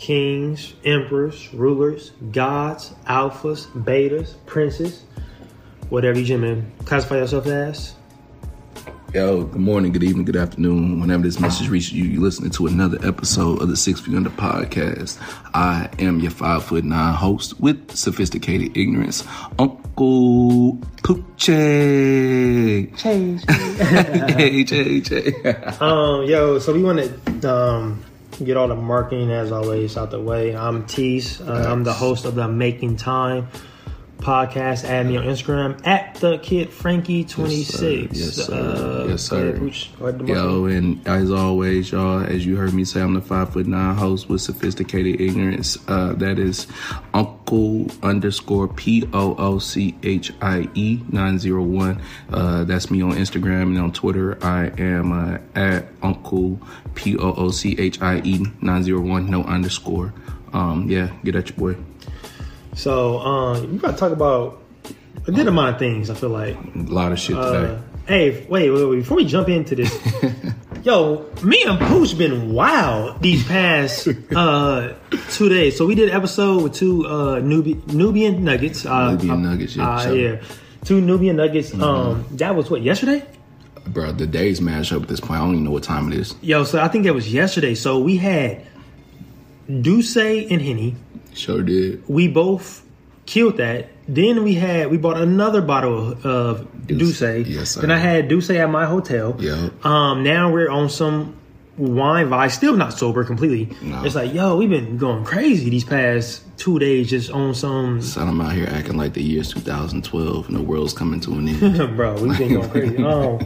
kings, emperors, rulers, gods, alphas, betas, princes, whatever you gentlemen classify yourself as. Yo, good morning, good evening, good afternoon. Whenever this message reaches you, you're listening to another episode of the Six Feet Under podcast. I am your five foot nine host with sophisticated ignorance, Uncle Poochie. Change. hey, Jay, Jay. um, yo, so we want to um, get all the marketing as always out the way. I'm Tease. Uh, I'm the host of the Making Time podcast. Add me on Instagram at the kid Frankie twenty six. Yes, sir. Uh, Yes, sir. Pooch. Go ahead, the Yo, and as always, y'all, as you heard me say, I'm the five foot nine host with sophisticated ignorance. Uh, that is Uncle underscore P O O C H I E nine zero one. Uh, that's me on Instagram and on Twitter. I am uh, at Uncle P O O C H I E nine zero one. No underscore. Um, yeah, get at your boy. So um, we got to talk about a good amount of things. I feel like. A lot of shit Uh, today. hey, wait, wait, wait, before we jump into this, yo, me and Pooch been wild these past uh, two days. So we did an episode with two uh, Nubi- Nubian Nuggets. Uh, Nubian uh, Nuggets, yeah, uh, sure. yeah, two Nubian Nuggets. Um, that was what yesterday. Bro, the days match up at this point. I don't even know what time it is. Yo, so I think that was yesterday. So we had D'USSÉ and Henny. Sure did. We both killed that. Then we had we bought another bottle of D'USSÉ. Yes, sir. Then I had D'USSÉ at my hotel. Yeah. Um. Now we're on some wine vibe. Still not sober completely. No. It's like yo, we've been going crazy these past two days just on some. Son, I'm out here acting like the year's 2012 and the world's coming to an end. Bro, we've been going crazy. Oh,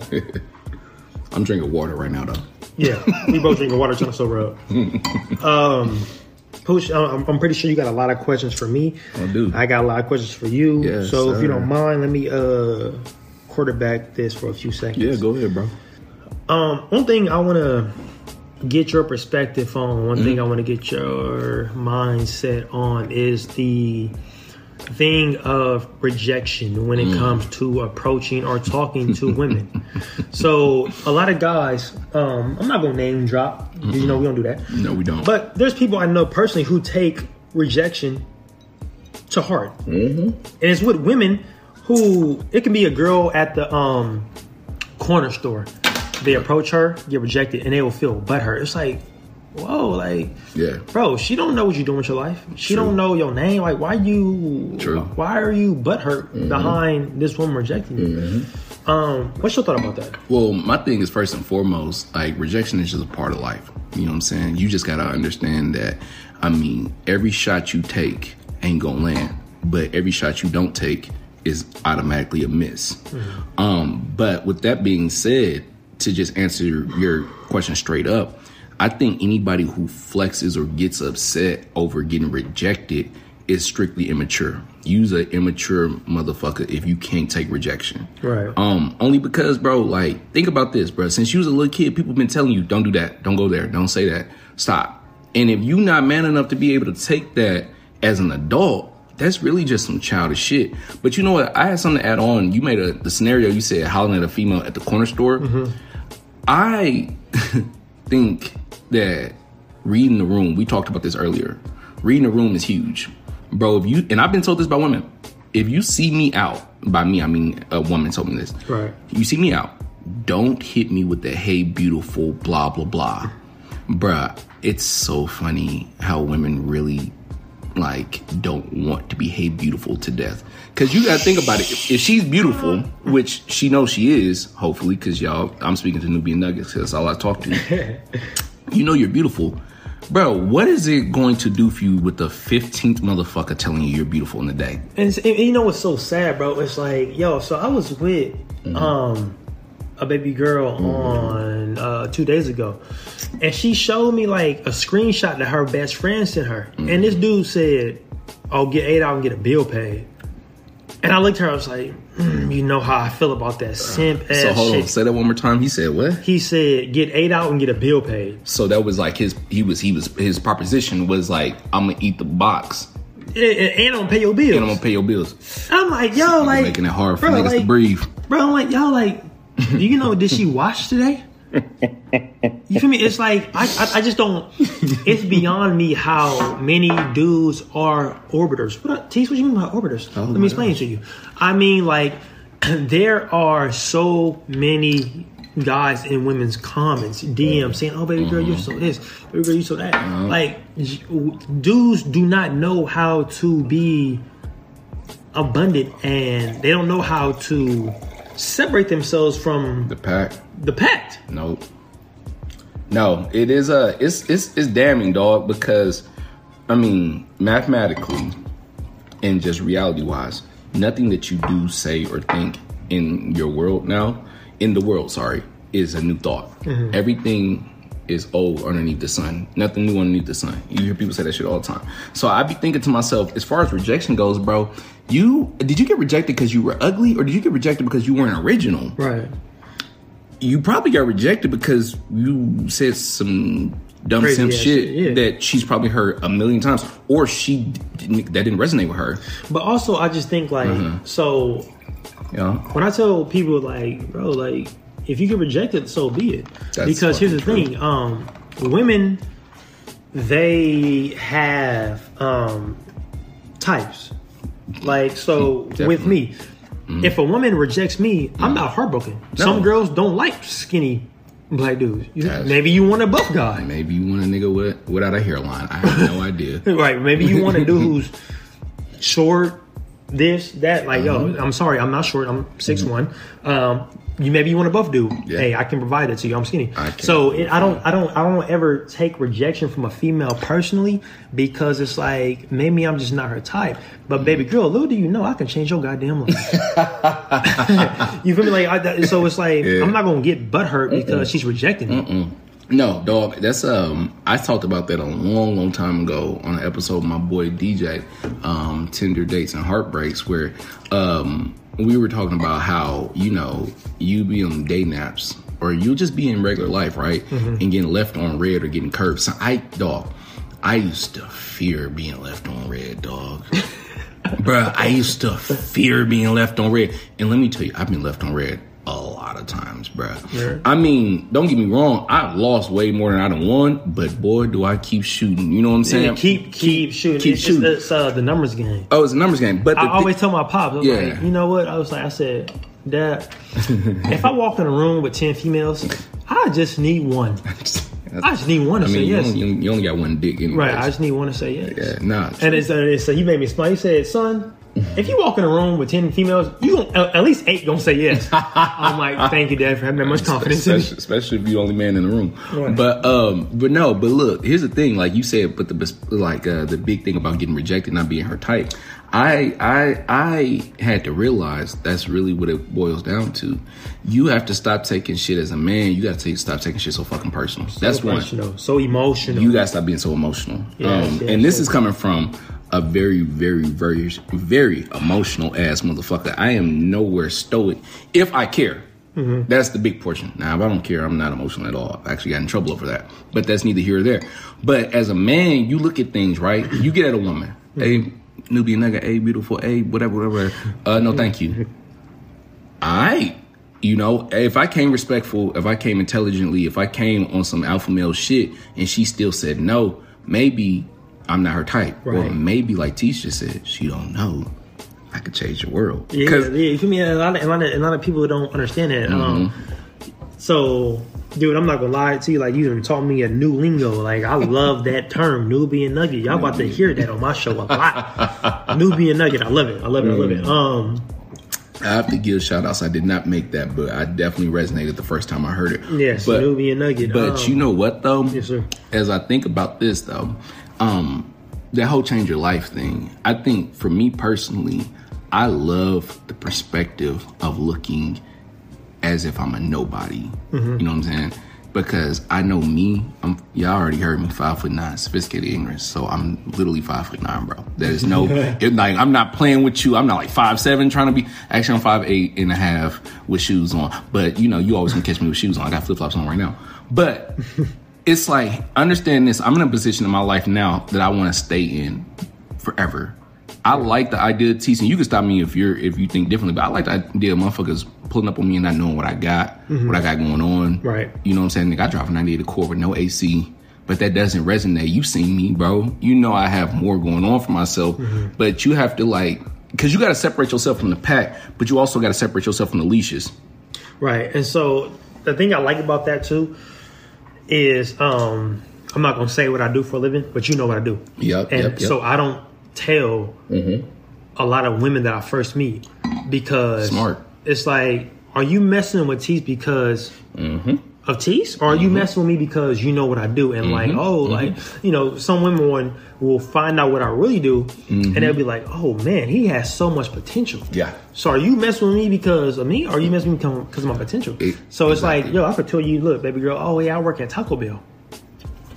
I'm drinking water right now, though. yeah. We both drinking water trying to sober up. um, Pooch, I'm, I'm pretty sure you got a lot of questions for me. I do. I got a lot of questions for you. Yes, so if you don't mind, let me uh quarterback this for a few seconds. Yeah, go ahead, bro. Um, one thing I want to get your perspective on, one Mm-hmm. thing I want to get your mindset on is the thing of rejection when Mm. it comes to approaching or talking to women. So a lot of guys, um, I'm not gonna name drop because you know we don't do that. No, we don't. But there's people I know personally who take rejection to heart, mm-hmm. and it's with women who it can be a girl at the um corner store. They approach her, get rejected, and they will feel butthurt. It's like, whoa, like, yeah. bro, she don't know what you're doing with your life. She True. don't know your name. Like, why you? True. Why are you butthurt behind this woman rejecting you? Um, what's your thought about that? Well, my thing is first and foremost, like rejection is just a part of life. You know what I'm saying? You just gotta understand that. I mean, every shot you take ain't gonna land, but every shot you don't take is automatically a miss. Um, but with that being said, to just answer your question straight up, I think anybody who flexes or gets upset over getting rejected is strictly immature. Use an immature motherfucker if you can't take rejection. Right. Um, only because, bro, like, think about this, bro. Since you was a little kid, people been telling you, don't do that, don't go there, don't say that, stop. And if you not man enough to be able to take that as an adult, that's really just some childish shit. But you know what? I had something to add on. You made a the scenario. You said hollering at a female at the corner store. I think that reading the room. We talked about this earlier. Reading the room is huge, bro. If you and I've been told this by women. If you see me out, by me I mean a woman told me this. Right. You see me out. Don't hit me with the hey beautiful blah blah blah, bruh. It's so funny how women really like don't want to be hey beautiful to death. Cause you gotta think about it. If, she's beautiful, which she knows she is, hopefully, cause y'all, I'm speaking to Nubian Nuggets, cause that's all I talk to. you know you're beautiful. Bro, what is it going to do for you with the 15th motherfucker telling you you're beautiful in the day? And, you know what's so sad, bro? It's like, yo, so I was with um a baby girl on uh two days ago, and she showed me like a screenshot that her best friend sent her, and this dude said, "I'll get eight out and get a bill paid." And I looked at her, I was like, mm, "You know how I feel about that simp ass So hold shit." on, say that one more time. He said what? He said, "Get eight out and get a bill paid." So that was like his he was he was his proposition was like I'm gonna eat the box And, and I'm gonna pay your bills. and I'm gonna pay your bills. I'm like, yo, like making it hard for bro, niggas to like- breathe. Bro, I'm like, y'all like, do you know, did she wash today? You feel me? It's like I, I, I just don't. It's beyond me how many dudes are orbiters. What? Tease, what you mean by orbiters? Oh, Let me explain to you. I mean, like there are so many guys in women's comments, DM saying, "Oh, baby girl, you're mm-hmm. so this, baby girl, you so that." Uh-huh. Like dudes do not know how to be abundant, and they don't know how to separate themselves from The pack. the pact. Nope. No, it is a it's it's it's damning, dog, because I mean, mathematically and just reality wise, nothing that you do, say, or think in your world now, in the world, sorry, is a new thought. Mm-hmm. Everything is old underneath the sun. Nothing new underneath the sun. You hear people say that shit all the time. So I be thinking to myself, as far as rejection goes, bro, you did you get rejected because you were ugly, or did you get rejected because you weren't original? Right. You probably got rejected because you said some dumb Crazy simp shit shit, yeah. that she's probably heard a million times, or she didn't, that didn't resonate with her. But also, I just think like Mm-hmm. so. Know, When I tell people like, bro, like if you get rejected, so be it. That's because here's the fucking thing: um, women they have um, types. Like so, Definitely. with me, Mm-hmm. if a woman rejects me, I'm not heartbroken. Some girls don't like skinny black dudes. You- maybe you want a buff guy. maybe you want a nigga with without a hairline. I have no idea. Right. Maybe you want a dude who's short, this, that. Like, yo, uh-huh. I'm sorry, I'm not short. I'm six one. Mm-hmm. Um, you maybe you want a buff dude. Yeah. Hey, I can provide that to you. I'm skinny. I. So it, I don't, I don't, I don't ever take rejection from a female personally because it's like maybe I'm just not her type. But baby girl, little do you know, I can change your goddamn life. you feel me? Like, I, so it's like Yeah. I'm not gonna get butt hurt because she's rejecting me. No, dog. That's um. I talked about that a long, long time ago on an episode of my boy DJ, um, Tinder Dates and Heartbreaks, where um we were talking about how you know you be on day naps or you just be in regular life, right, mm-hmm. and getting left on red or getting curved. So I, dog, I used to fear being left on red, dog. Bruh, I used to fear being left on red. And let me tell you, I've been left on red a lot of times, bruh. Yeah. I mean, don't get me wrong, I've lost way more than I done won, but boy, do I keep shooting. You know what I'm saying? Yeah, keep, keep shooting. keep it's, shooting. It's, uh, the numbers game. oh, it's a numbers game. But I always tell my pops, Yeah. like, you know what? I was like, I said, Dad, if I walk in a room with 10 females, I just need one. I just need one to I mean, say you, yes. only, you only got one dick anyway. right, I just need one to say yes. yeah, nah. And it's, uh, it's, uh, he made me smile. He said, son, if you walk in a room with 10 females, you gon- uh, at least eight gonna say yes. I'm like, thank you, Dad, for having that much confidence in me. especially, especially if you're the only man in the room. Right. But um, but no, but look, here's the thing. Like you said, but the like uh, the big thing about getting rejected, not being her type. I I I had to realize that's really what it boils down to. You have to stop taking shit as a man. You got to stop taking shit so fucking personal. that's so one. emotional, so emotional. You gotta stop being so emotional. Yes, um, yes, and this yes. is coming from a very, very, very, very emotional ass motherfucker. I am nowhere stoic if I care. Mm-hmm. That's the big portion. Now, if I don't care, I'm not emotional at all. I actually got in trouble over that. But that's neither here or there. But as a man, you look at things, right? You get at a woman. Hey, Nubian nugget, hey, beautiful, hey, whatever, whatever. Uh, no, thank you. I, you know, if I came respectful, if I came intelligently, if I came on some alpha male shit and she still said no, maybe I'm not her type. Or Right. maybe like Tisha said, she don't know. I could change the world. Yeah, yeah. You mean. A lot, of, a lot of, a lot of people don't understand that. Um, so, dude, I'm not gonna lie to you. Like, you done taught me a new lingo. Like, I love that term, Nubian nugget. Y'all about to hear that on my show a lot. Nubian nugget. I love it. I love it. I love it. Um, I have to give shout outs. I did not make that, but I definitely resonated the first time I heard it. yes, but, Nubian nugget. But Um, you know what though? Yes, sir. As I think about this though, um, that whole change your life thing, I think for me personally, I love the perspective of looking as if I'm a nobody. Mm-hmm. You know what I'm saying? Because I know me, I'm y'all already heard me, five foot nine, sophisticated ignorance. So I'm literally five foot nine, bro. There's no it, like I'm not playing with you. I'm not like five seven trying to be actually I'm five eight and a half with shoes on. But you know, you always can catch me with shoes on. I got flip flops on right now. But it's like understand this. I'm in a position in my life now that I want to stay in forever. I like the idea of teasing. You can stop me if you're if you think differently, but I like the idea of motherfuckers pulling up on me and not knowing what I got, what I got going on. Mm-hmm. Right. You know what I'm saying? Nigga, I drive a 98 Accord with no AC, but that doesn't resonate. You seen me, bro. You know I have more going on for myself, Mm-hmm. but you have to like, because you got to separate yourself from the pack, but you also got to separate yourself from the leashes. Right. And so the thing I like about that too is um I'm not gonna say what I do for a living, but you know what I do. Yep, And yep, yep. so I don't tell a lot of women that I first meet because Smart. it's like, are you messing with teeth because Mm-hmm. Of Tease? Or are you messing with me because you know what I do? And like, Mm-hmm. oh, like, you know, some women will, will find out what I really do and they'll be like, oh man, he has so much potential. Mm-hmm. Yeah. So are you messing with me because of me, or are you messing with me because of my potential? It- so it's like, yo, I could tell you, look, baby girl, oh yeah, I work at Taco Bell.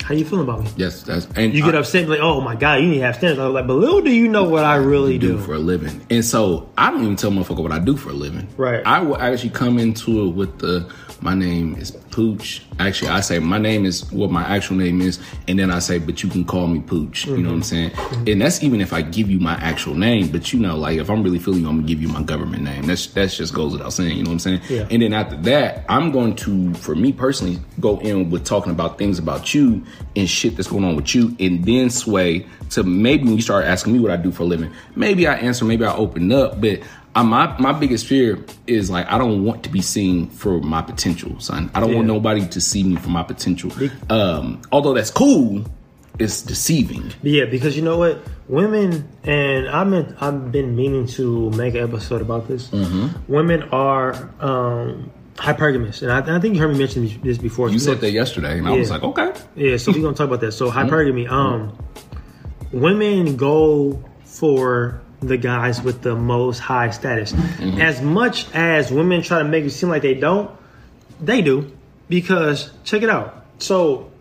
How you feeling about me? Yes, that's and You get I- upset, and like, oh my god, you need to have standards. I was like, but little do you know what I really do do. for a living. And so I don't even tell motherfucker what I do for a living. Right. I will actually come into it with the my name is Pooch. Actually, I say my name is what my actual name is, and then I say, but you can call me Pooch. You know what I'm mm-hmm. saying? And that's even if I give you my actual name. But you know, like if I'm really feeling you, I'm gonna give you my government name. That's that's just goes without saying. You know what I'm saying? Yeah. And then after that, I'm going to, for me personally, go in with talking about things about you and shit that's going on with you, and then sway to maybe when you start asking me what I do for a living, maybe I answer, maybe I open up, but. I, my my biggest fear is like I don't want to be seen for my potential, son. I don't want nobody to see me for my potential. Um, although that's cool, it's deceiving. Yeah, because you know what, women, and I've been I've been meaning to make an episode about this. Mm-hmm. Women are um, hypergamous, and I, I think you heard me mention this before. You said that yesterday, and I was like, okay, Yeah, so we're gonna talk about that. So hypergamy. Um, women go for the guys with the most high status. As much as women try to make it seem like they don't, they do. Because check it out. So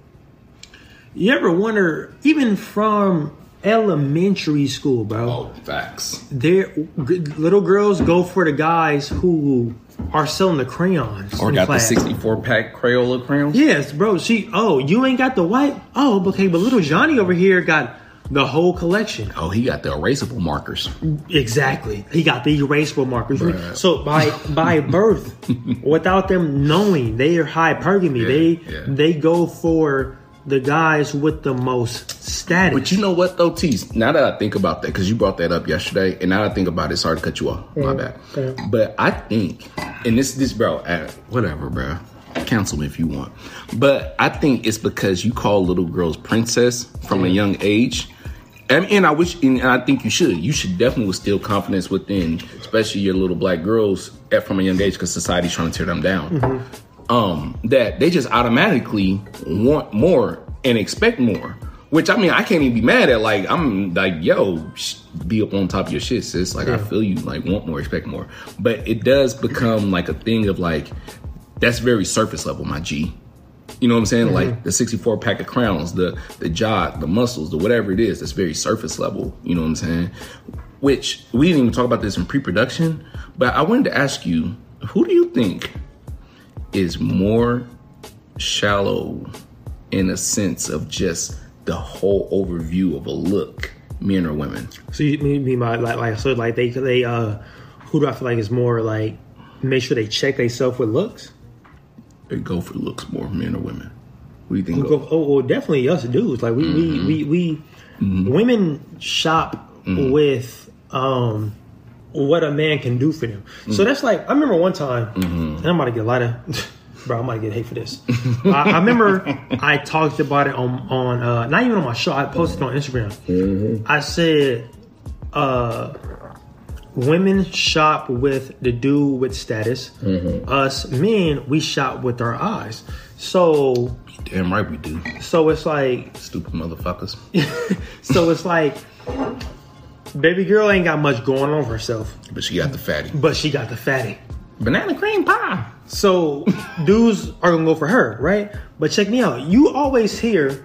you ever wonder, even from elementary school, bro, oh, facts. there little girls go for the guys who are selling the crayons Or got class. the 64 pack Crayola crayons. Yes, bro. She. Oh, you ain't got the white. Oh, okay. But little Johnny over here got the whole collection. Oh, he got the erasable markers. Exactly. He got the erasable markers. Right. So by by birth, without them knowing, they are hypergamy. they yeah. they go for the guys with the most status. But you know what though, Tease? Now that I think about that, because you brought that up yesterday, and now I think about it, sorry to cut you off. My bad. yeah. But I think, and this this bro, uh, whatever, bro. Cancel me if you want. But I think it's because you call little girls princess from a young age. And, and I wish, and I think you should. You should definitely instill confidence within, especially your little black girls at from a young age, because society's trying to tear them down. Um, that they just automatically want more and expect more. Which I mean, I can't even be mad at. Like I'm like, yo, sh- be up on top of your shit, sis. Like I feel you. Like want more, expect more. But it does become like a thing of like, that's very surface level, my G. You know what I'm saying? Like the 64 pack of crowns, the the jog, the muscles, the whatever it is, that's very surface level. You know what I'm saying? Which we didn't even talk about this in pre-production, but I wanted to ask you, who do you think is more shallow in a sense of just the whole overview of a look, men or women? So you mean, by like like so like they they uh who do I feel like is more like make sure they check themselves with looks? They go for looks more, men or women. What do you think? Go- Oh, well, definitely us dudes. Like we Mm-hmm. we we, we women shop with um what a man can do for them. Mm. So that's like I remember one time, Mm-hmm. and I'm about to get a lot of. Bro, I might get hate for this. I, I remember I talked about it on on uh, not even on my show. I posted on Instagram. Mm-hmm. I said, uh, women shop with the dude with status. Mm-hmm. Us men, we shop with our eyes. So Damn right we do. so it's like Stupid motherfuckers. so it's like baby girl ain't got much going on for herself, But she got the fatty. but she got the fatty. Banana cream pie. So dudes are gonna go for her, right? But check me out. You always hear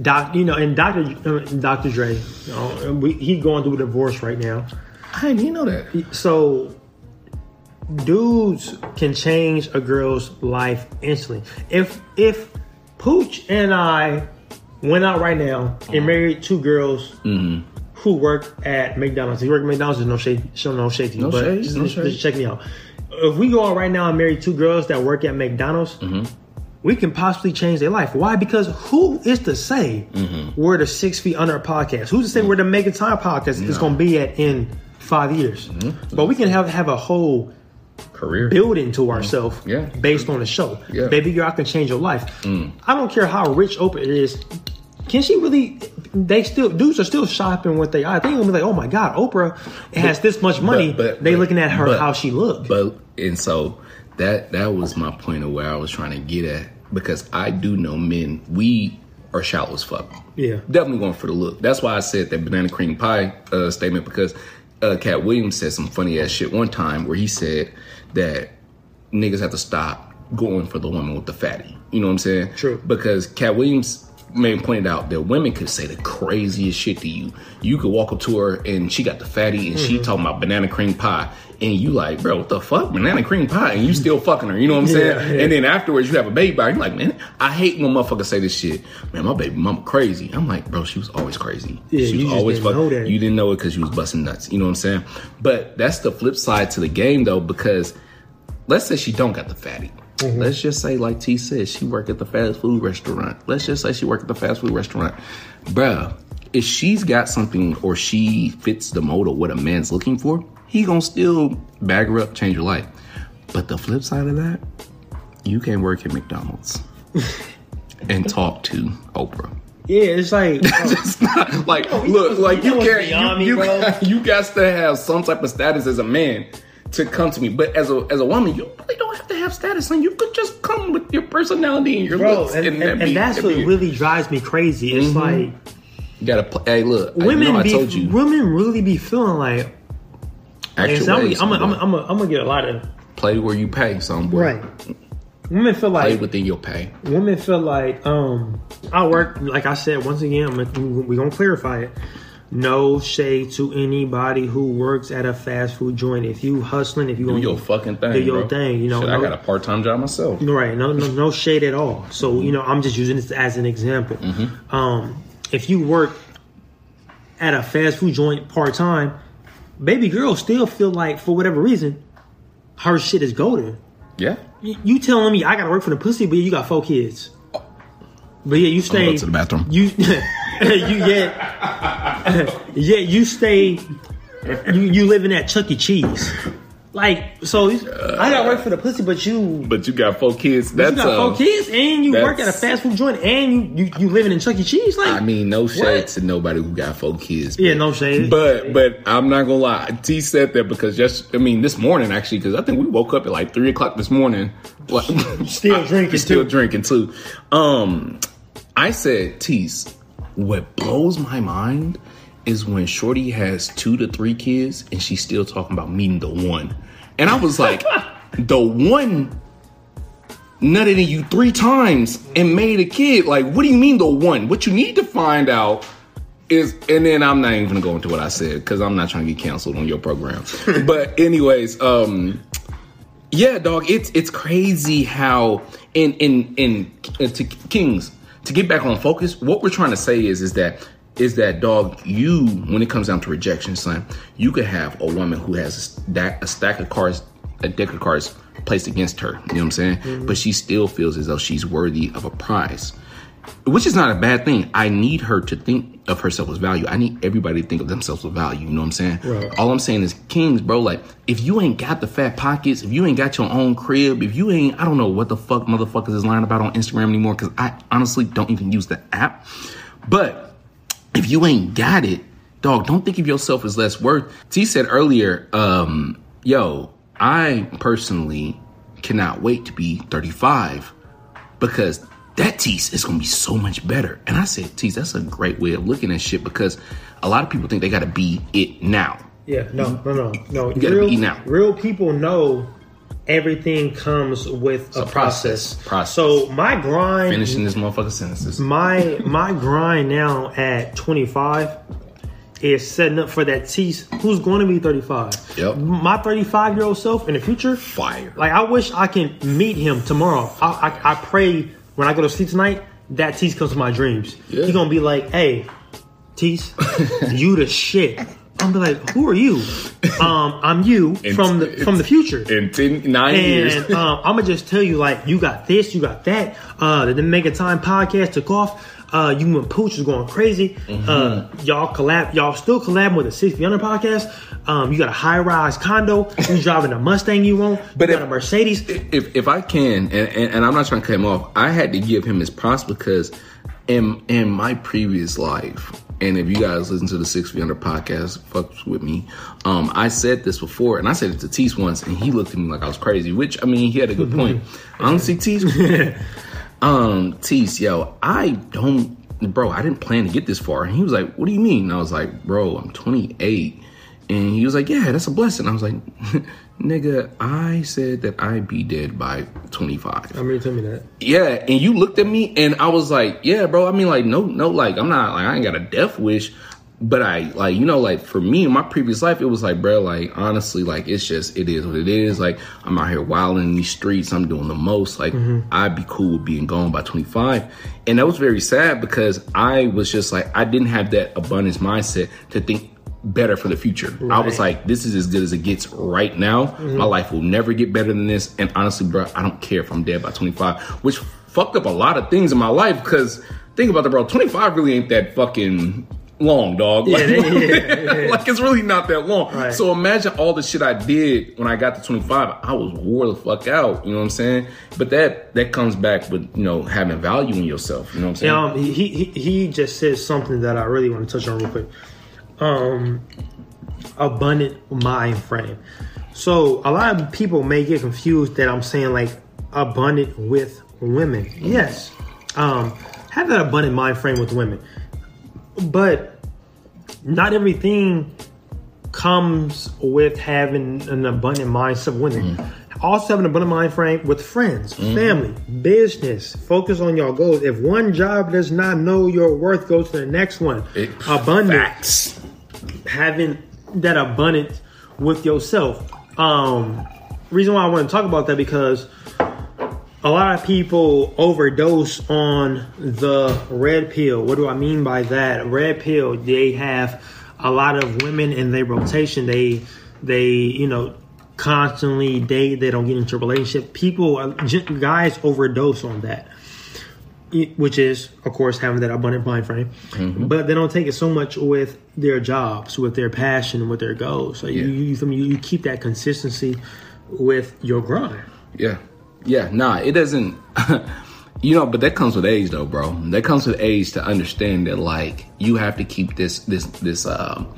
Doc, you know, and Doctor uh, Dr. Dre, you know, we, he going through a divorce right now. I didn't even know that. So dudes can change a girl's life instantly. If if Pooch and I went out right now and married two girls who work at McDonald's. If you work at McDonald's, there's no shade, show no shade to you. No but shade, just, no shade. just check me out. If we go out right now and marry two girls that work at McDonald's, Mm-hmm. we can possibly change their life. Why? Because who is to say Mm-hmm. where the Six Feet Under podcast? Who's to say we're the Making Time podcast is going to be at in five years? Mm-hmm. But we can have have a whole Career. building to ourselves Mm-hmm. Yeah. based on the show. Yeah. Mm. Baby girl, I can change your life. I don't care how rich Oprah is. Can she really? They still dudes are still shopping what they are. They gonna be like, oh my god, Oprah has this much money. But- but- they but- looking at her but- how she look. But and so that that was my point of where I was trying to get at because I do know men we are shallow as fuck. Yeah. definitely going for the look. That's why I said that banana cream pie uh, statement because uh, Katt Williams said some funny ass shit one time where he said that niggas have to stop going for the woman with the fatty. You know what I'm saying? True. Because Katt Williams man pointed out that women could say the craziest shit to you. You could walk up to her and she got the fatty and she Mm-hmm. talking about banana cream pie. And you like, bro, what the fuck? Banana cream pie. And you still fucking her. You know what I'm saying? Yeah, yeah. And then afterwards you have a baby by. You're like, man, I hate when motherfuckers say this shit. Man, my baby mama crazy. I'm like, bro, she was always crazy. Yeah, she you was always didn't fucking. You didn't know it because she was busting nuts. You know what I'm saying? But that's the flip side to the game though, because let's say she don't got the fatty. Mm-hmm. Let's just say, like T said, she work at the fast food restaurant. Let's just say she work at the fast food restaurant, bruh. If she's got something or she fits the mold of what a man's looking for, he gonna still bag her up, change her life. But the flip side of that, you can't work at McDonald's and talk to Oprah. yeah, it's like It's not like look like you can't me, you, you, you got to have some type of status as a man to come to me. But as a as a woman, you really don't have to have status, and you could just come with your personality and your bro, looks, and, and, and be- that's what be- really drives me crazy. It's like you gotta. Play, hey, look, I- women you know, I be told you. women really be feeling like. Actual I'm, I'm, I'm. I'm, I'm gonna get a lot of play where you pay, some boy. right. Women feel like Play within your pay. women feel like um I work like I said once again we gonna clarify it. No shade to anybody who works at a fast food joint. If you hustling, if you Do your fucking thing. do your bro. thing, you know. Shit, no, I got a part time job myself. right, no, no, no shade at all. So you know, I'm just using this as an example. Mm-hmm. Um, if you work at a fast food joint part time, baby girl still feel like for whatever reason, her shit is golden. Yeah. You, you telling me I gotta work for the pussy, but you got four kids. But yeah, you stay. go to the bathroom. You, you yeah, yeah. You stay. You you living at Chuck E. Cheese, like so. I gotta work for the pussy, but you. But you got four kids. That's you got four kids, and you work at a that's- fast food joint, and you you, you living in Chuck E. Cheese. Like I mean, no shade What? to nobody who got four kids. yeah, no shade. But but I'm not gonna lie. T said that because just I mean this morning actually because I think we woke up at like three o'clock this morning. Like, Still drinking, still too. drinking too. Um, I said T's. What blows my mind is when Shorty has two to three kids and she's still talking about meeting the one, and I was like, the one nutted in you three times and made a kid. Like, what do you mean the one? What you need to find out is, and then I'm not even gonna go into what I said because I'm not trying to get canceled on your program. but anyways, um, yeah, dog, it's it's crazy how in in in uh, to Kings to get back on focus. What we're trying to say is is that is that dog you when it comes down to rejection, son, you could have a woman who has a stack, a stack of cards, a deck of cards placed against her. You know what I'm saying? Mm-hmm. But she still feels as though she's worthy of a prize which is not a bad thing. I need her to think of herself as value. I need everybody to think of themselves as value. You know what I'm saying? Right. All I'm saying is, Kings, bro. Like, if you ain't got the fat pockets, if you ain't got your own crib, if you ain't, I don't know what the fuck motherfuckers is lying about on Instagram anymore, because I honestly don't even use the app. But if you ain't got it, dog, don't think of yourself as less worth. T said earlier, um, yo, I personally cannot wait to be 35 because that tease is gonna be so much better. And I said, tease, that's a great way of looking at shit because a lot of people think they gotta be it now. Yeah, no, no, no, no. gotta real, be now. real people know everything comes with a, a process. process. Process. So my grind, Finishing this motherfucker sentences. my my grind now at 25 is setting up for that tease who's going to be 35. Yep. My 35 year old self in the future, Fire. like I wish I can meet him tomorrow. I I, I pray when I go to sleep tonight that tease comes to my dreams. Yeah. He's gonna be like, hey. Tease, you the shit. I'm be like, who are you? Um, I'm you And from the from the future. In 10, nine years. And um, I'm gonna just tell you, like, you got this, you got that. Uh, the Making Time podcast took off. Uh, you and Pooch was going crazy. Mm-hmm. Uh, y'all collab, y'all still collab with the Six Under podcast. Um, you got a high rise condo. You driving a Mustang you want. But you got if- a Mercedes. if if I can, and, and, and I'm not trying to cut him off, I had to give him his props because in in my previous life, and if you guys listen to the Six Feet Under podcast, fucks with me. Um, I said this before, and I said it to Tease once, and he looked at me like I was crazy. Which I mean, he had a good point. Honestly, Tease, um, Tease, yo, I don't, bro, I didn't plan to get this far. And he was like, "What do you mean?" And I was like, "Bro, I'm 28." And he was like, "Yeah, that's a blessing." I was like, "Nigga, I said that I'd be dead by 25." I mean, tell me that. Yeah, and you looked at me, and I was like, "Yeah, bro." I mean, like, no, no, like, I'm not like I ain't got a death wish, but I like, you know, like for me in my previous life, it was like, bro, like honestly, like it's just it is what it is. Like I'm out here wilding in these streets, I'm doing the most. Like mm-hmm. I'd be cool with being gone by 25, and that was very sad because I was just like I didn't have that abundance mindset to think better for the future. I was like, this is as good as it gets right now. Mm-hmm. My life will never get better than this. And honestly, bro, I don't care if I'm dead by 25, which fucked up a lot of things in my life because think about the bro. 25 really ain't that fucking long, dog. Like, they- yeah, yeah. like it's really not that long. Right. So imagine all the shit I did when I got to 25. I was wore the fuck out. You know what I'm saying? But that that comes back with you know having value in yourself. You know what I'm saying? Um, he, he he just said something that I really want to touch on real quick. Um, abundant mind frame. So a lot of people may get confused that I'm saying like abundant with women. Yes, um, have that abundant mind frame with women, but not everything comes with having an abundant mindset of women. Also having an abundant mind frame with friends, family, business. Focus on your goals. If one job does not know your worth, go to the next one. It- abundant Facts. having that abundance with yourself. Um, reason why I want to talk about that because a lot of people overdose on the red pill. What do I mean by that? Red pill, they have a lot of women in their rotation. They they you know constantly date. They don't get into a relationship. People, uh, guys overdose on that which is of course having that abundant mind frame but they don't take it so much with their jobs with their passion with their goals so Yeah. you, you, you keep that consistency with your grind Yeah. Yeah. Nah, it doesn't. you know, but that comes with age, though, bro. That comes with age to understand that, like, you have to keep this, this, this, um,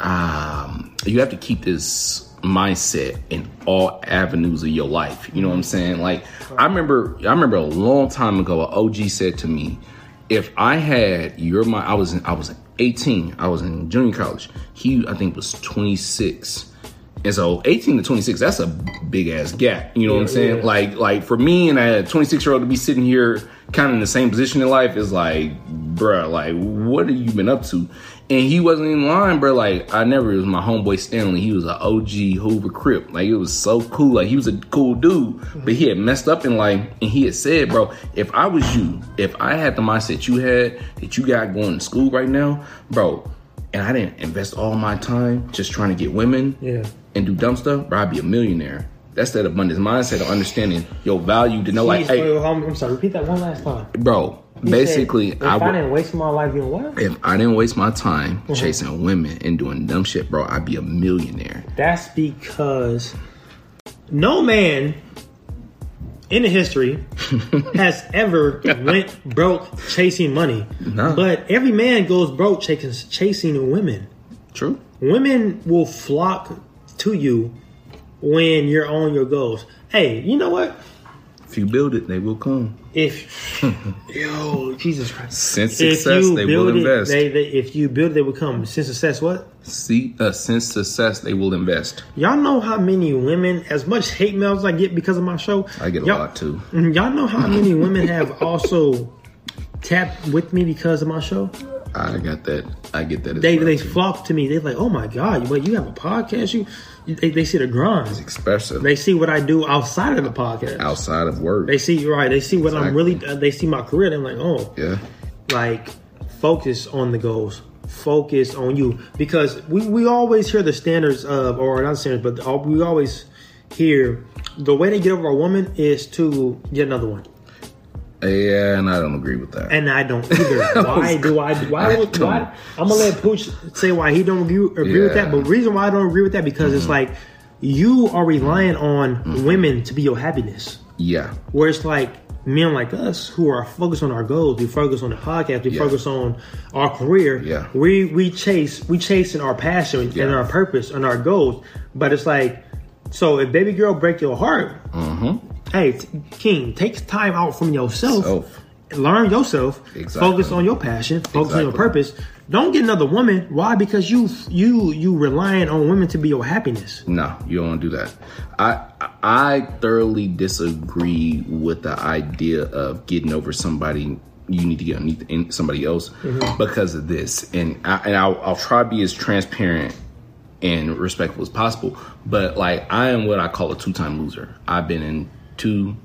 um, you have to keep this mindset in all avenues of your life. You know what I'm saying? Like, I remember, I remember a long time ago, an OG said to me, if I had your mind, I was in, I was 18, I was in junior college. He, I think, was 26. And so 18 to 26, that's a big ass gap. You know what I'm saying? yeah. Like, like for me and a 26 year old to be sitting here kind of in the same position in life is like, bruh, like, what have you been up to? And he wasn't in line, bro. Like, I never, it was my homeboy Stanley. He was an OG Hoover Crip. Like, it was so cool. Like, he was a cool dude, but he had messed up in life. And he had said, bro, if I was you, if I had the mindset you had, that you got going to school right now, bro, and I didn't invest all my time just trying to get women Yeah. And do dumb stuff, bro, I'd be a millionaire. That's that abundance mindset of understanding your value to know, like, Please, wait, hey, wait, hold on, I'm sorry repeat that one last time bro, You basically, said, if I didn't waste my life doing what If I didn't waste my time Mm-hmm. chasing women and doing dumb shit, bro, I'd be a millionaire. that's because no man in the history has ever went broke chasing money No. but every man goes broke chasing, chasing women True. women will flock to you when you're on your goals. Hey, you know what? If you build it, they will come. If yo, Jesus Christ, Since if success, you they build will it, invest. they, they, if you build it, they will come. Since success, what? See, uh, since success, they will invest. Y'all know how many women, as much hate mails I get because of my show. I get a lot too. Y'all know how many women have also tapped with me because of my show. I got that. I get that. They well, they too. flock to me. They're like, oh my god, wait, you have a podcast? You, they, they see the grind. It's Expressive They see what I do outside of the podcast. outside of work. They see right. They see what I'm really. Uh, they see my career. They're like, oh, yeah. like focus on the goals. focus on you because we, we always hear the standards of or not standards but we always hear the way they get over a woman is to get another one Yeah, and I don't agree with that. and I don't either. Why do I? Why? Would- why I'm gonna let Pooch say why he don't agree, agree with that. But the reason why I don't agree with that because Mm-hmm. it's like you are relying on women to be your happiness. yeah, Where it's like men like us who are focused on our goals, we focus on the podcast, we Yeah. focus on our career. Yeah. We we chase we chasing our passion and our purpose and our goals. But it's like so if baby girl break your heart, Mm-hmm. Hey t- King, take time out from yourself. Self. Learn yourself. Exactly. Focus on your passion. Focus on your purpose. Don't get another woman. Why? Because you you you relying on women to be your happiness. No, you don't want to do that. I I thoroughly disagree with the idea of getting over somebody. You need to get underneath somebody else mm-hmm. because of this, and I, and I'll, I'll try to be as transparent and respectful as possible. But like I am what I call a two time loser. I've been in two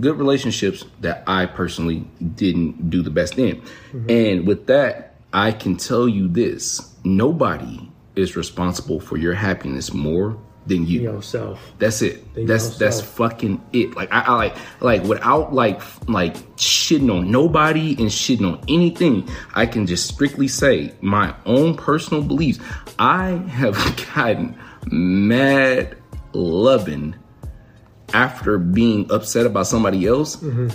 good relationships that I personally didn't do the best in. Mm-hmm. And with that, I can tell you this nobody is responsible for your happiness more than you. Yourself. That's it. That's yourself. that's fucking it. Like I, I like like without like like shitting on nobody and shitting on anything. I can just strictly say my own personal beliefs. I have gotten mad loving after being upset about somebody else, Mm-hmm.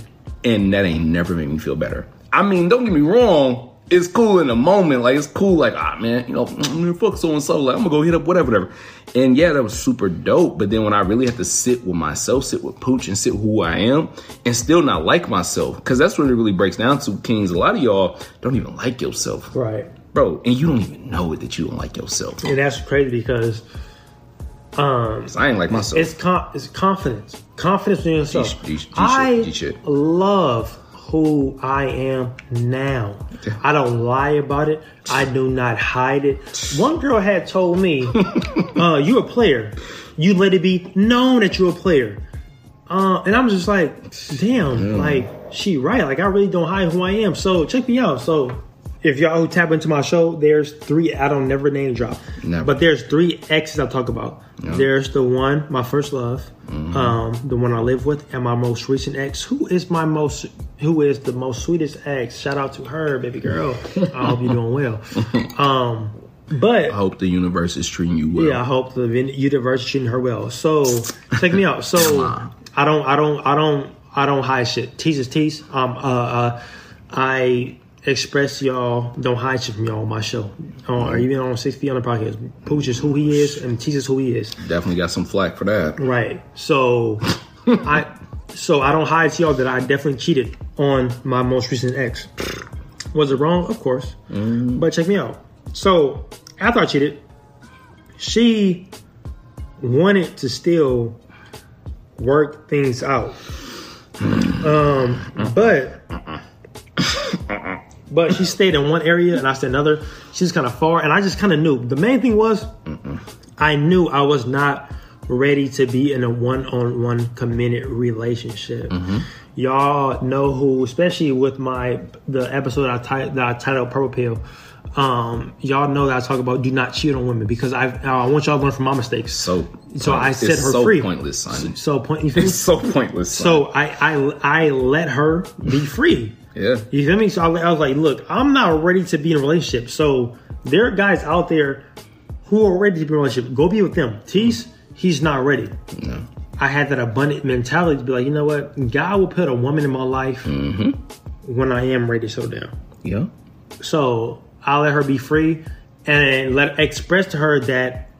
and that ain't never made me feel better. I mean, don't get me wrong. It's cool in the moment, like it's cool, like ah man, you know, mm, fuck so and so, like I'm gonna go hit up whatever, whatever. And yeah, that was super dope. But then when I really have to sit with myself, sit with Pooch, and sit who I am, and still not like myself, because that's what it really breaks down to. Kings, a lot of y'all don't even like yourself, Right. bro, and you don't even know it that you don't like yourself. And that's crazy because um I ain't like myself. it's con- it's confidence. Confidence in yourself. G- G- G- I shit. love who I am now. I don't lie about it. I do not hide it. One girl had told me, uh, you a player. You let it be known that you're a player. Uh, and I'm just like, damn, like she right. Like I really don't hide who I am. So check me out. So if y'all who tap into my show, there's three. I don't never name drop, Never. but there's three exes I talk about. There's the one, my first love, um, the one I live with, and my most recent ex, who is my most, who is the most sweetest ex. Shout out to her, baby girl. I hope you're doing well. Um, but I hope the universe is treating you well. yeah, I hope the universe is treating her well. So check me out. So I don't, I don't, I don't, I don't hide shit. Tease is tease. Um, uh, uh, I express y'all don't hide shit from y'all on my show, uh, or even on Six Feet on the podcast. Pooch is who he is, and tease is who he is. Definitely got some flack for that. Right. So I, so I don't hide to y'all that I definitely cheated on my most recent ex. Was it wrong? Of course. But check me out. So after I cheated, she wanted to still work things out. Um, but but she stayed in one area and I stayed in another. She's kind of far, and I just kind of knew. The main thing was I knew I was not ready to be in a one-on-one committed relationship. Y'all know who, especially with my the episode I ti- that I titled "Purple Pill." Um, y'all know that I talk about do not cheat on women because I I want y'all to learn from my mistakes. So, So I set her so free. pointless, son. So point you? It's so pointless. Son. So I, I I let her be free. Yeah, You feel me? So I, I was like, look, I'm not ready to be in a relationship. So there are guys out there who are ready to be in a relationship. Go be with them. Tease, he's not ready. no. I had that abundant mentality to be like, you know what? God will put a woman in my life mm-hmm. when I am ready to settle down. yeah, So I'll let her be free and let express to her that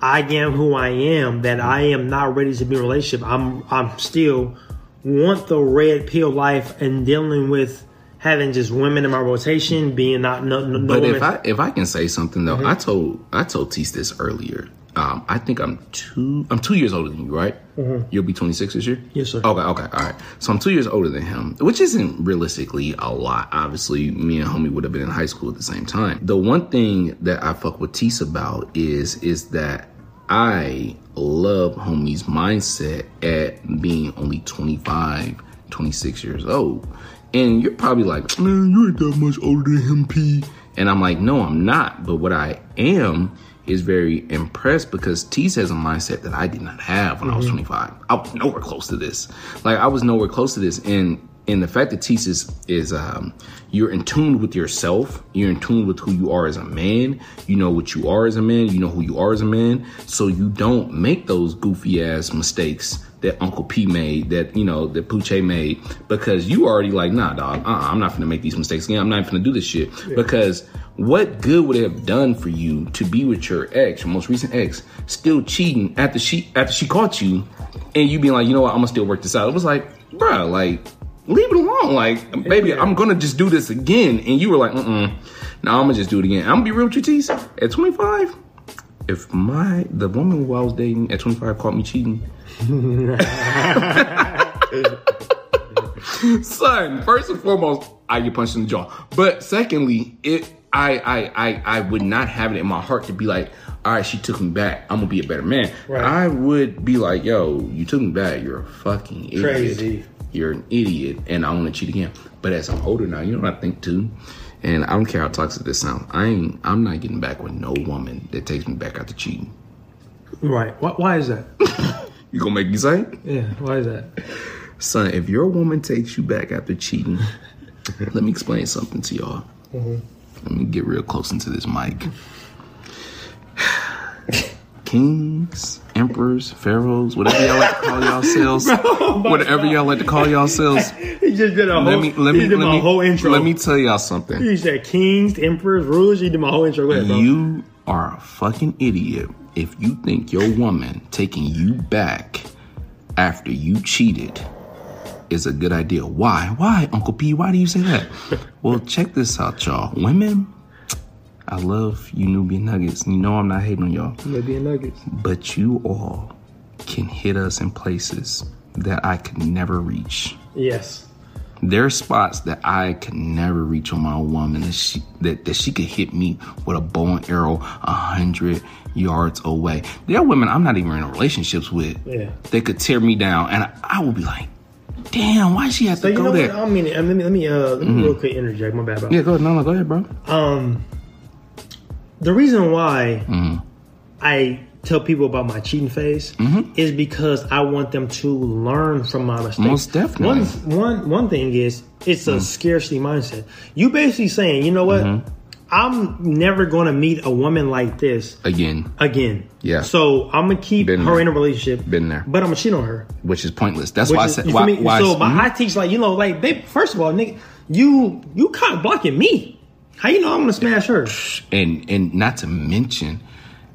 I am who I am, that I am not ready to be in a relationship. I'm I'm still want the red pill life and dealing with having just women in my rotation, being not no, no, But women. if I if I can say something though, Mm-hmm. I told I told Tease this earlier. Um, I think I'm two I'm two years older than you, right? You'll be 26 this year. Mm-hmm. Yes, sir. Okay, okay, all right. So I'm two years older than him, which isn't realistically a lot. Obviously, me and homie would have been in high school at the same time. The one thing that I fuck with Tease about is is that I love homie's mindset at being only 25, 26 years old. And you're probably like, man, you ain't that much older than him, P. And I'm like, no, I'm not. But what I am is very impressed because Tease has a mindset that I did not have when I was mm-hmm. 25. I was nowhere close to this. Like I was nowhere close to this. And and the fact that Tease is, um, you're in tune with yourself. You're in tune with who you are as a man. You know what you are as a man. You know who you are as a man. So you don't make those goofy ass mistakes that Uncle P made, that you know, that Poochie made, because you already like, nah, dog, uh-uh, I'm not gonna make these mistakes again. I'm not gonna do this shit because what good would it have done for you to be with your ex, your most recent ex, still cheating after she after she caught you, and you being like, you know what, I'm gonna still work this out. It was like, bruh, like leave it alone. Like, baby, Yeah. I'm gonna just do this again. And you were like, mm-mm. Now I'm gonna just do it again. I'm gonna be real with you, Tease. At 25, if my the woman who I was dating at 25 caught me cheating, son, first and foremost, I get punched in the jaw. But secondly, it I I I I would not have it in my heart to be like, all right, she took me back. I'm gonna be a better man. Right. I would be like, yo, you took me back. You're a fucking idiot. Crazy. You're an idiot, and I want to cheat again. But as I'm older now, you know what I think too. And I don't care how toxic this sounds. I ain't. I'm not getting back with no woman that takes me back after cheating. Right. Why, why is that? You gonna make me say? Yeah. Why is that? Son, if your woman takes you back after cheating, let me explain something to y'all. Mm-hmm. Let me get real close into this mic. Kings, emperors, pharaohs, whatever y'all like to call y'all yourselves, whatever y'all like to call yourselves. He just did a whole. Let me let me did let my me whole intro. let me tell y'all something. He said kings, emperors, rulers. He did my whole intro. Ahead, bro. You are a fucking idiot if you think your woman taking you back after you cheated is a good idea. Why? Why, Uncle P? Why do you say that? well, check this out, y'all. Women, I love you Nubian Nuggets. You know I'm not hating on y'all. Maybe nuggets. But you all can hit us in places that I could never reach. Yes. There are spots that I could never reach on my woman that she that, that she could hit me with a bow and arrow a hundred yards away. There are women I'm not even in relationships with. Yeah. They could tear me down and I, I would be like, damn, why she have So to you go know there? what? I mean, let me let me uh let me real quick interject. My bad, bro. yeah, go ahead. No, no, go ahead, bro. Um, the reason why Mm-hmm. I tell people about my cheating phase Mm-hmm. is because I want them to learn from my mistakes. Most definitely. One, one, one thing is it's a scarcity mindset. You basically saying, you know what? Mm-hmm. I'm never going to meet a woman like this Again, again. Yeah. So I'm gonna keep Been her there. in a relationship. Been there. But I'm gonna cheat on her. which is pointless. That's Which why I said why, why so mhm. I teach like you know like they first of all nigga you you kind of blocking me. How you know I'm gonna smash her? and and not to mention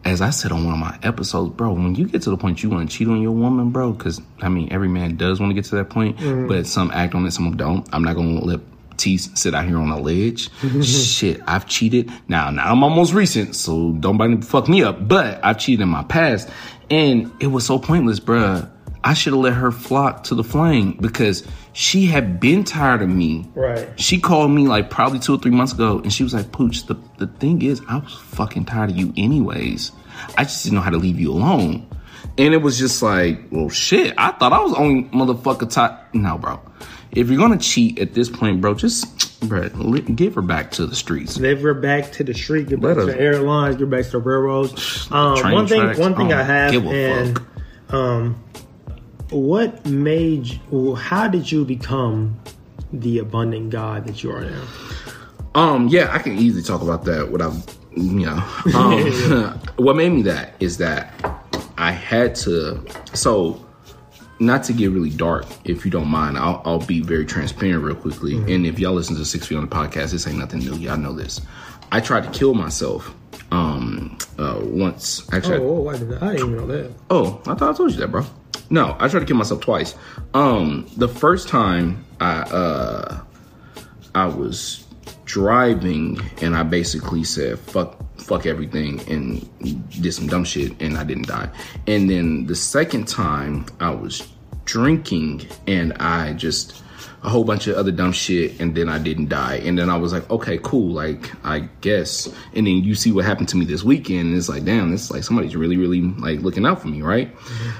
as i said on one of my episodes bro when you get to the point you want to cheat on your woman bro because i mean every man does want to get to that point Mm-hmm. but some act on it some don't i'm not gonna let T sit out here on a ledge. Shit, I've cheated. Now, now I'm almost recent, so don't fuck me up. But I've cheated in my past, and it was so pointless, bruh. I should have let her flock to the flame because she had been tired of me. Right. She called me like probably two or three months ago, and she was like, "Pooch, the the thing is, I was fucking tired of you, anyways. I just didn't know how to leave you alone." And it was just like, "Well, shit. I thought I was only motherfucker tired." No, bro. If you're gonna cheat at this point, bro, just bro, give her back to the streets. Give her back to the street. Give back to the airlines. Give back to the railroads. Um, one thing. tracks, One thing I have. And um, what made? You, well, how did you become the abundant God that you are now? Um, yeah, I can easily talk about that without, you know. Um, what made me that is that I had to. So, not to get really dark, if you don't mind, I'll, I'll be very transparent real quickly. And if y'all listen to Six Feet on the podcast, this ain't nothing new. Y'all know this. I tried to kill myself. Um, uh, once actually, Oh, oh, I didn't, I didn't even know that. Oh, I thought I told you that, bro. No, I tried to kill myself twice. Um, the first time I uh I was driving and I basically said fuck fuck everything and did some dumb shit and I didn't die. And then the second time I was drinking and I just a whole bunch of other dumb shit and then I didn't die. And then I was like, okay, cool, like I guess. And then you see what happened to me this weekend and it's like, damn, this is like somebody's really, really like looking out for me, right?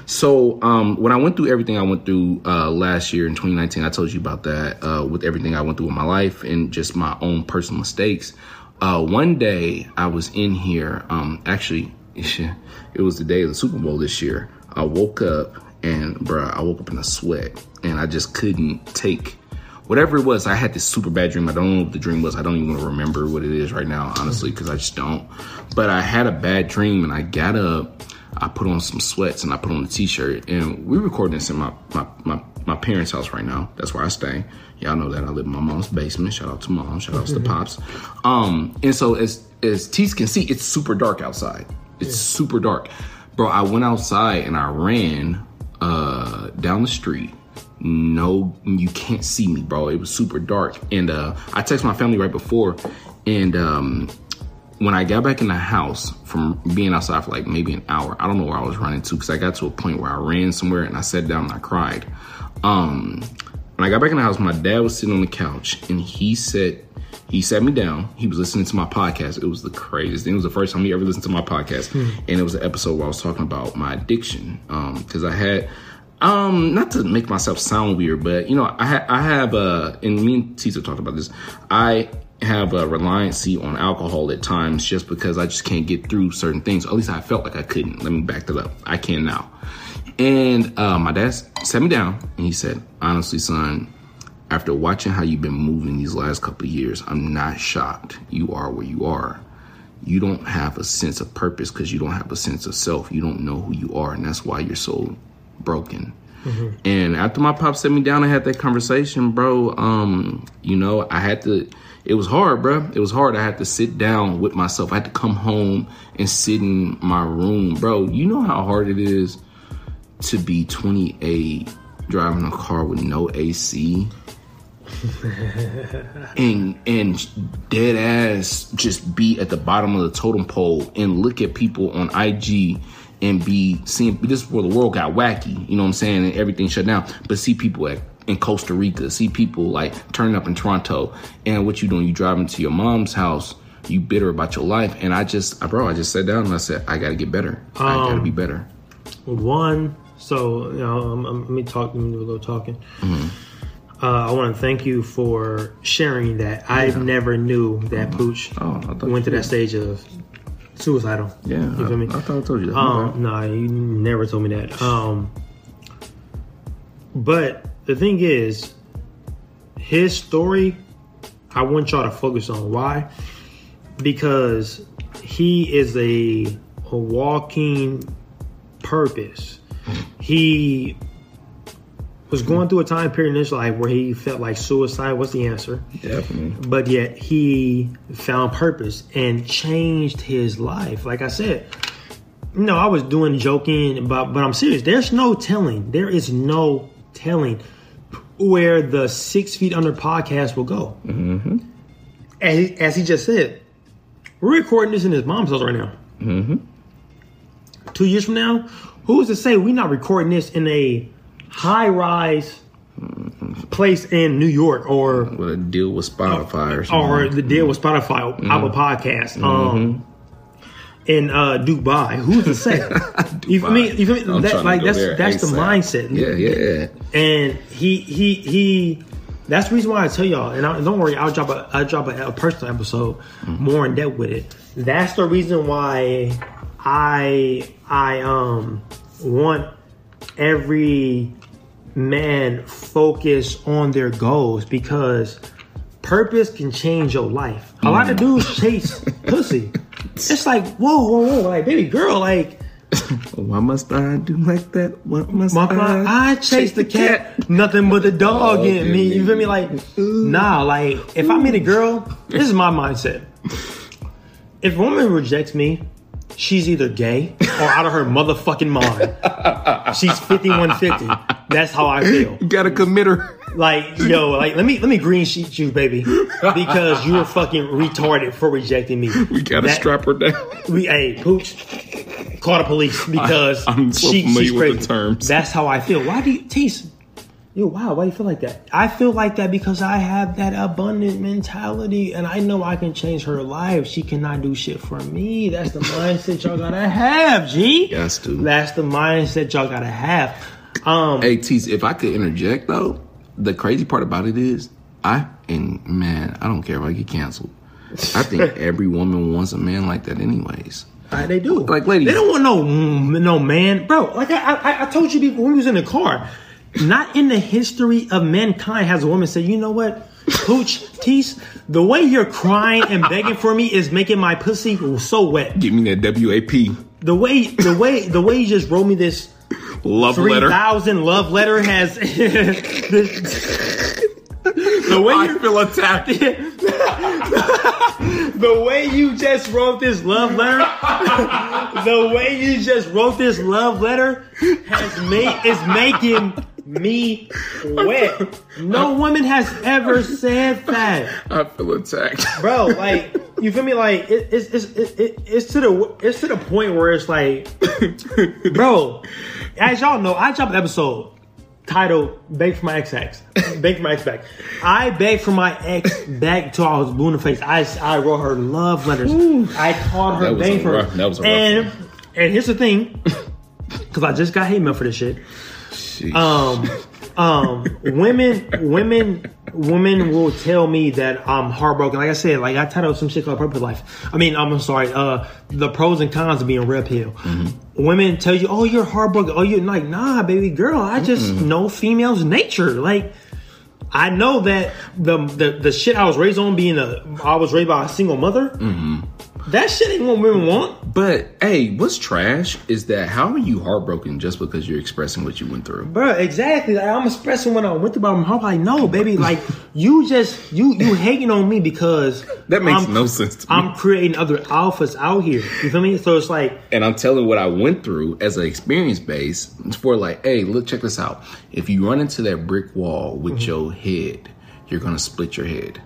So um when I went through everything I went through uh last year in 2019, I told you about that, uh with everything I went through in my life and just my own personal mistakes. uh, one day I was in here. Um, actually, it was the day of the Super Bowl this year. I woke up and, bruh, I woke up in a sweat, and I just couldn't take whatever it was. I had this super bad dream. I don't know what the dream was. I don't even want to remember what it is right now, honestly, because I just don't. But I had a bad dream, and I got up. I put on some sweats and I put on a t-shirt, and we're recording this in my my my, my parents' house right now. That's where I stay. Y'all know that I live in my mom's basement. Shout out to mom. Shout out to pops. Um, and so as as Tease can see, it's super dark outside. It's yeah. super dark, bro. I went outside and I ran uh, down the street. No, you can't see me, bro. It was super dark, and uh, I texted my family right before, and um, when I got back in the house from being outside for like maybe an hour, I don't know where I was running to because I got to a point where I ran somewhere and I sat down and I cried. Um, when I got back in the house, my dad was sitting on the couch and he said, he sat me down. He was listening to my podcast. It was the craziest thing. It was the first time he ever listened to my podcast. Hmm. And it was an episode where I was talking about my addiction. Um, cause I had, um, not to make myself sound weird, but you know, I, ha- I have, uh, and me and Tisa talked about this. I have a reliancy on alcohol at times just because I just can't get through certain things. At least I felt like I couldn't. Let me back that up. I can now. And uh, my dad sat me down and he said, honestly, son, after watching how you've been moving these last couple of years, I'm not shocked you are where you are. You don't have a sense of purpose because you don't have a sense of self. You don't know who you are, and that's why you're so broken. Mm-hmm. And after my pop set me down, I had that conversation, bro. Um, you know, I had to it was hard, bro. It was hard. I had to sit down with myself. I had to come home and sit in my room, bro. You know how hard it is to be 28 driving a car with no AC. and and dead ass just be at the bottom of the totem pole and look at people on IG and be seeing this is where the world got wacky, you know what I'm saying, and everything shut down. But see people at in Costa Rica, see people like turning up in Toronto, and what you doing? You driving to your mom's house, you bitter about your life, and I just, bro, I just sat down and I said, I got to get better. Um, I got to be better. One, so you know, um, um, let me talk. Let me do a little talking. Mm-hmm. Uh, I want to thank you for sharing that. Yeah. I never knew that mm-hmm. Pooch oh, went to that stage of suicidal. Yeah, you feel I, me? I thought I told you that. Um, no, nah, you never told me that. Um, but the thing is, his story, I want y'all to focus on. Why? Because he is a, a walking purpose. He was going through a time period in his life where he felt like suicide was the answer. Definitely. But yet he found purpose and changed his life. Like I said, you know, I was doing joking, but but I'm serious. There's no telling. There is no telling where the Six Feet Under podcast will go. Mm-hmm. As, as, he just said, we're recording this in his mom's house right now. Mm-hmm. Two years from now, who's to say we're not recording this in a high rise place in New York or with a deal with Spotify or something. Or the deal with Spotify, mm-hmm. Apple Podcast. Um, in uh, Dubai. Who's to say? you feel me? You feel me? That, like that's that's ASAP. the mindset. Yeah, yeah. And he he he. That's the reason why I tell y'all. And I, don't worry, I'll drop a I'll drop a, a personal episode mm-hmm. more in depth with it. That's the reason why I I um want every man focus on their goals because purpose can change your life. A lot of mm. dudes chase pussy. It's like, whoa, whoa, whoa, like, baby girl, like, why must I do like that? What must I? I chase the cat, cat. nothing but the dog oh, in me. You feel me? Like, nah, like, if I meet a girl, this is my mindset. If a woman rejects me, she's either gay or out of her motherfucking mind. She's 5150. That's how I feel. You gotta commit her. Like, yo, like let me let me green sheet you, baby. Because you were fucking retarded for rejecting me. We gotta that, strap her down. We hey, pooch. Call the police because I, am so she, she's crazy. terms. That's how I feel. Why do you tease? Yo, wow, why do you feel like that? I feel like that because I have that abundant mentality and I know I can change her life. She cannot do shit for me. That's the mindset y'all gotta have, G. Yes, to. That's the mindset y'all gotta have. Um Hey Tease, if I could interject though, the crazy part about it is I and man, I don't care if I get canceled. I think every woman wants a man like that, anyways. Uh, they do. Like, ladies- they don't want no mm, no man, bro. Like I, I, I told you before when we was in the car. Not in the history of mankind has a woman said, "You know what, Pooch Tease, the way you're crying and begging for me is making my pussy so wet. Give me that WAP The way, the way, the way you just wrote me this love three letter. thousand love letter has." the way I you feel attacked. the way you just wrote this love letter, the way you just wrote this love letter has made is making me wet. No woman has ever said that, I feel attacked. bro. Like you feel me? Like it, it's it's it, it, it's to the it's to the point where it's like, bro. As y'all know, I dropped an episode titled "Beg for My Ex Ex." Beg for my ex back. I begged for my ex back till I was blue in the face. I, I wrote her love letters. I called her That was begging a for rough- that was a rough and and here's the thing, because I just got hate mail for this shit. Sheesh. Um, um, women, women, women will tell me that I'm heartbroken. Like I said, like I titled some shit called Purpose Life. I mean, I'm sorry. Uh, the pros and cons of being red pill. Women tell you, "Oh, you're heartbroken." Oh, you're like, "Nah, baby girl. I just know females' nature." Like. I know that the, the the shit I was raised on, being a I was raised by a single mother. That shit ain't what women want, But hey, what's trash is that how are you heartbroken just because you're expressing what you went through? bro. Exactly. Like, I'm expressing what I went through my heart. Like, no, baby. Like, you just you you hating on me because That makes I'm- no sense to me. I'm creating other alphas out here. You feel me? So it's like, and I'm telling what I went through as an experience base for like, hey, look, check this out. If you run into that brick wall with Mm-hmm. your head, you're gonna split your head.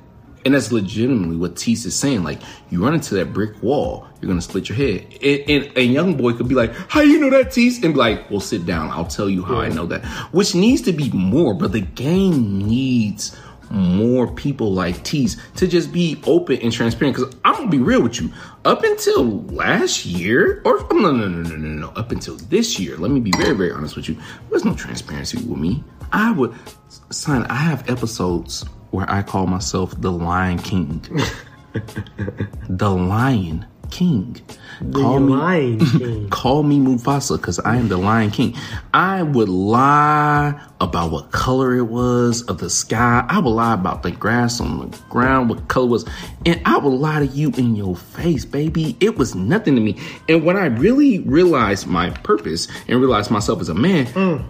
And that's legitimately what Tease is saying. Like, you run into that brick wall, you're gonna split your head. And, and a young boy could be like, "How you know that, Tease?" And be like, "Well, sit down. I'll tell you how I know that." Which needs to be more, but the game needs more people like Tease to just be open and transparent. Because I'm gonna be real with you. Up until last year, or oh, no, no, no, no, no, no, up until this year, let me be very, very honest with you. There's no transparency with me. I would, son. I have episodes where I call myself the Lion King. the Lion King. Call me Lion King. call me Mufasa because I am the Lion King. I would lie about what color it was of the sky. I would lie about the grass on the ground, what color was. And I would lie to you in your face, baby. It was nothing to me. And when I really realized my purpose and realized myself as a man, Mm.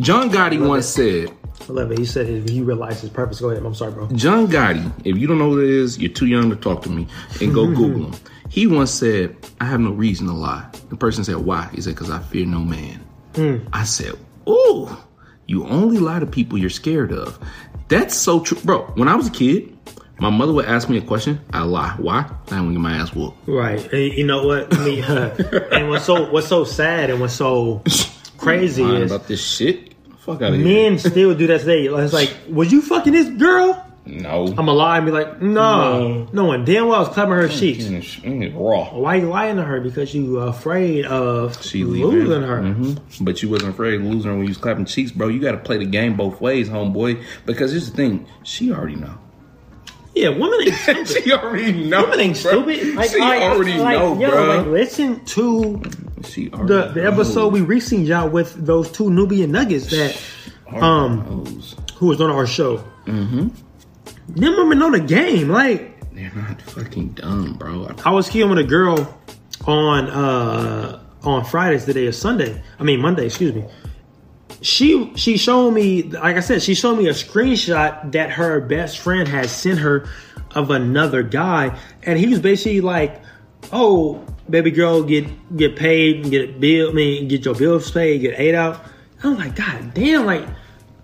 John Gotti once said, I love it. He said he realized his purpose. Go ahead. I'm sorry, bro. John Gotti, if you don't know who it is, you're too young to talk to me and go Google him. He once said, I have no reason to lie. The person said, Why? He said, Because I fear no man. Hmm. I said, Ooh, you only lie to people you're scared of. That's so true. Bro, when I was a kid, my mother would ask me a question, I lie. Why? I don't get my ass whooped. Right. And you know what? I mean, and what's so what's so sad and what's so crazy is about this shit? Fuck out of here. men still do that today. It's like, was you fucking this girl? No. I'm gonna lie and be like, no, no one damn well I was clapping her cheeks. Mm, Raw. Why you lying to her? Because you afraid of She leaving. losing her. hmm But you wasn't afraid of losing her when you was clapping cheeks, bro. You got to play the game both ways, homeboy. Because here's the thing: she already know. Yeah, women ain't stupid. she already know. women ain't bro. stupid. Like, she like, already like, know, yo, bro. Like, listen to she the the episode knows. we recently got with those two Nubian nuggets that um Knows. who was on our show. Mm-hmm. Them women know the game. Like They're not fucking dumb, bro. I was here with a girl on uh on Fridays today or Sunday. I mean Monday, excuse me. She she showed me like I said, she showed me a screenshot that her best friend had sent her of another guy and he was basically like, Oh, baby girl, get get paid, and get bill I mean get your bills paid, get ate out. I'm like, God damn, like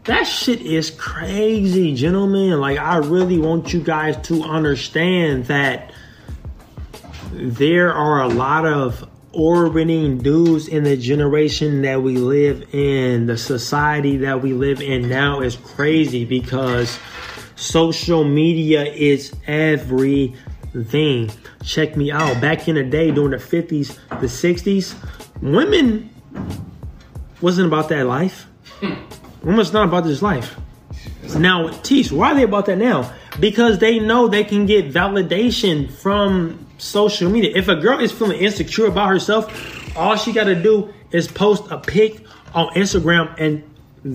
that shit is crazy, gentlemen. Like, I really want you guys to understand that there are a lot of orbiting dudes in the generation that we live in. The society that we live in now is crazy because social media is everything. Check me out. Back in the day, during the 50s, the 60s, women wasn't about that life. Women's not about this life. Now, Teach, why are they about that now? Because they know they can get validation from social media. If a girl is feeling insecure about herself, all she got to do is post a pic on Instagram, and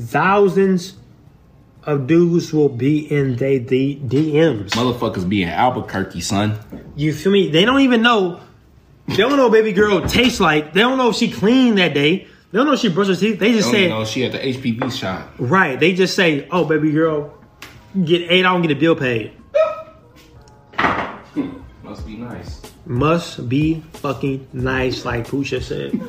thousands of dudes will be in they the DMs. Motherfuckers be in Albuquerque, son. You feel me? They don't even know. They don't know what baby girl tastes like. They don't know if she cleaned that day. They don't know she brushed her teeth. They just Don't say, even know she had the HPV shot. right. They just say, oh, baby girl, get ate out and get a bill paid. Must be nice. Must be fucking nice, like Pusha said.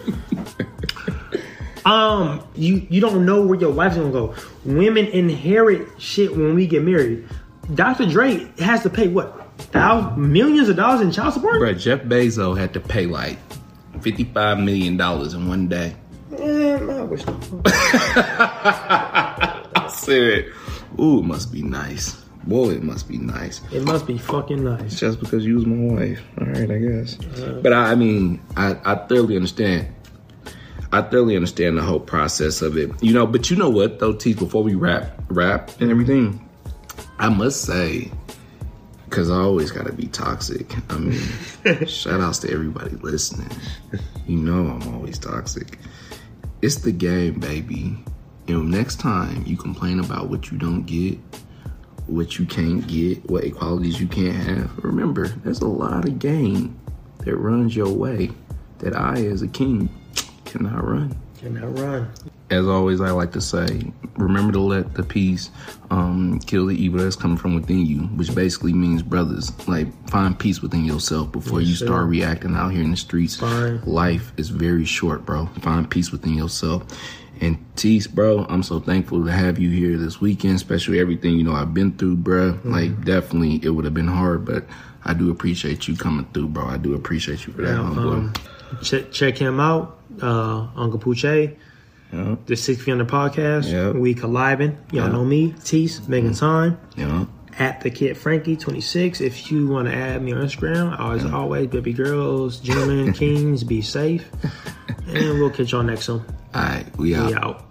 um, you you don't know where your wife's gonna go. Women inherit shit when we get married. Dr. Dre has to pay what? Thousands, millions of dollars in child support? Bruh, Jeff Bezos had to pay like $55 million in one day. Man, I wish I said, ooh, it must be nice. Boy, it must be nice. it must be fucking nice. Just because you was my wife. All right, I guess. Uh. But I, I mean, I, I thoroughly understand. I thoroughly understand the whole process of it. You know, but you know what though, T, before we wrap wrap and everything, I must say, because I always gotta be toxic. I mean, shout outs to everybody listening. You know I'm always toxic. It's the game, baby. You know, next time you complain about what you don't get, what you can't get, what equalities you can't have. Remember, there's a lot of game that runs your way that I, as a king, cannot run. Cannot run? As always, I like to say, remember to let the peace um, kill the evil that's coming from within you, which basically means, brothers, like find peace within yourself before you sir. start reacting out here in the streets. Fine. Life is very short, bro. Find peace within yourself. And Tease, bro, I'm so thankful to have you here this weekend, especially everything you know I've been through, bro. Mm-hmm. Like, definitely, it would have been hard, but I do appreciate you coming through, bro. I do appreciate you for that, homeboy. um, check, check him out, uh, Uncle Pooch. Yeah. The Six Feet Under podcast. Yep. We collabing. Y'all Yep. know me, Tease, making time. Yeah. At the kid Frankie 26. If you want to add me on Instagram, as always, baby girls, gentlemen, kings, be safe. And we'll catch y'all next one. All right, we out. We out.